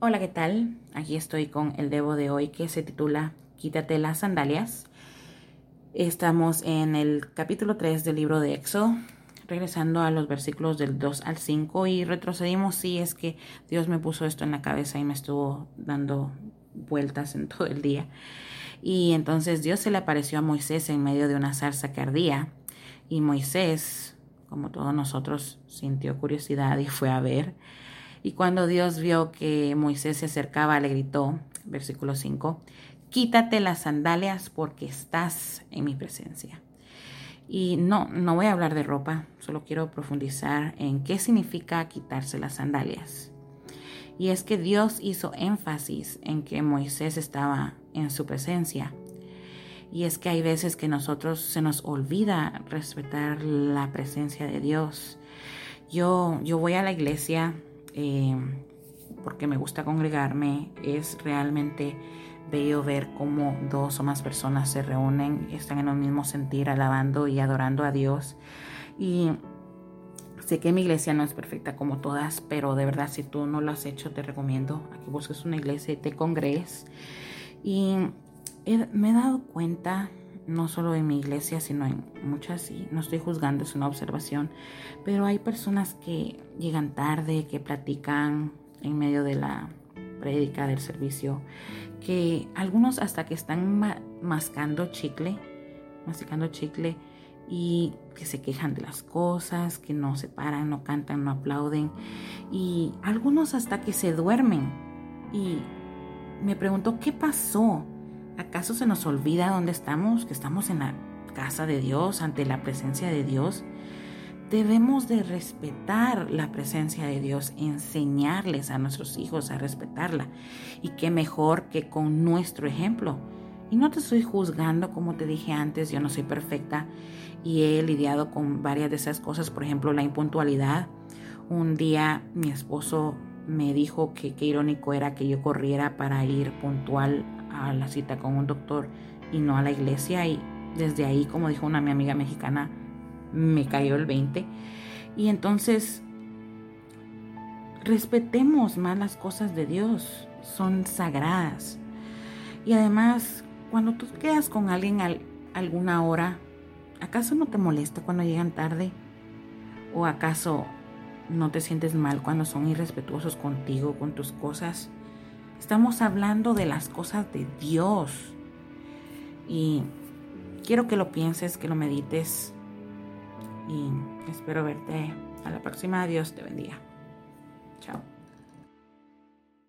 Hola, ¿qué tal? Aquí estoy con el Debo de hoy que se titula Quítate las sandalias. Estamos en el capítulo 3 del libro de Éxodo, regresando a los versículos del 2 al 5 y retrocedimos si es que Dios me puso esto en la cabeza y me estuvo dando vueltas en todo el día. Y entonces Dios se le apareció a Moisés en medio de una zarza que ardía y Moisés, como todos nosotros, sintió curiosidad y fue a ver. Y cuando Dios vio que Moisés se acercaba, le gritó, versículo 5, quítate las sandalias porque estás en mi presencia. Y no, no voy a hablar de ropa, solo quiero profundizar en qué significa quitarse las sandalias. Y es que Dios hizo énfasis en que Moisés estaba en su presencia. Y es que hay veces que nosotros se nos olvida respetar la presencia de Dios. Yo, yo voy a la iglesia eh, porque me gusta congregarme, es realmente bello ver cómo dos o más personas se reúnen, están en un mismo sentir, alabando y adorando a Dios. Y sé que mi iglesia no es perfecta como todas, pero de verdad si tú no lo has hecho, te recomiendo a que busques una iglesia y te congregues. Y me he dado cuenta no solo en mi iglesia, sino en muchas, y no estoy juzgando, es una observación, pero hay personas que llegan tarde, que platican en medio de la prédica del servicio, que algunos hasta que están mascando chicle, masticando chicle, y que se quejan de las cosas, que no se paran, no cantan, no aplauden, y algunos hasta que se duermen. Y me pregunto, ¿qué pasó? ¿Acaso se nos olvida dónde estamos? Que estamos en la casa de Dios, ante la presencia de Dios. Debemos de respetar la presencia de Dios, enseñarles a nuestros hijos a respetarla. Y qué mejor que con nuestro ejemplo. Y no te estoy juzgando, como te dije antes, yo no soy perfecta y he lidiado con varias de esas cosas, por ejemplo, la impuntualidad. Un día mi esposo me dijo que qué irónico era que yo corriera para ir puntual a la cita con un doctor y no a la iglesia. Y desde ahí, como dijo una mi amiga mexicana, me cayó el 20. Y entonces, respetemos más las cosas de Dios, son sagradas. Y además, cuando tú quedas con alguien a alguna hora, ¿acaso no te molesta cuando llegan tarde? ¿O acaso no te sientes mal cuando son irrespetuosos contigo, con tus cosas? Estamos hablando de las cosas de Dios. Y quiero que lo pienses, que lo medites. Y espero verte a la próxima. Dios te bendiga. Chao.